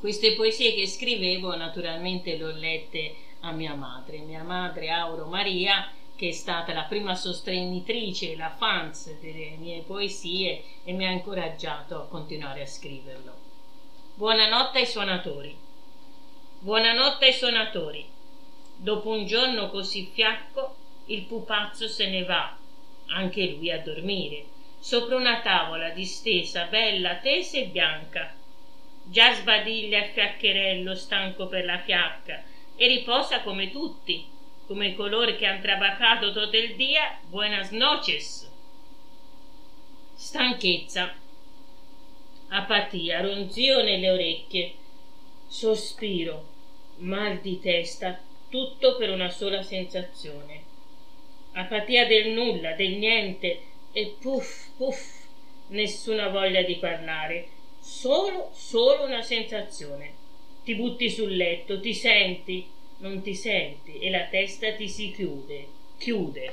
Queste poesie che scrivevo naturalmente le ho lette a mia madre, mia madre Auro Maria, che è stata la prima sostenitrice, la fans delle mie poesie e mi ha incoraggiato a continuare a scriverlo. Buonanotte ai suonatori. Buonanotte ai suonatori. Dopo un giorno così fiacco, il pupazzo se ne va, anche lui a dormire, sopra una tavola distesa, bella, tesa e bianca già sbadiglia il fiaccherello stanco per la fiacca e riposa come tutti, come coloro che han trabajato tutto il dia, buenas noches. Stanchezza, apatia, ronzio nelle orecchie, sospiro, mal di testa, tutto per una sola sensazione. Apatia del nulla, del niente e puff, puff, nessuna voglia di parlare solo, solo una sensazione. Ti butti sul letto, ti senti, non ti senti e la testa ti si chiude, chiude.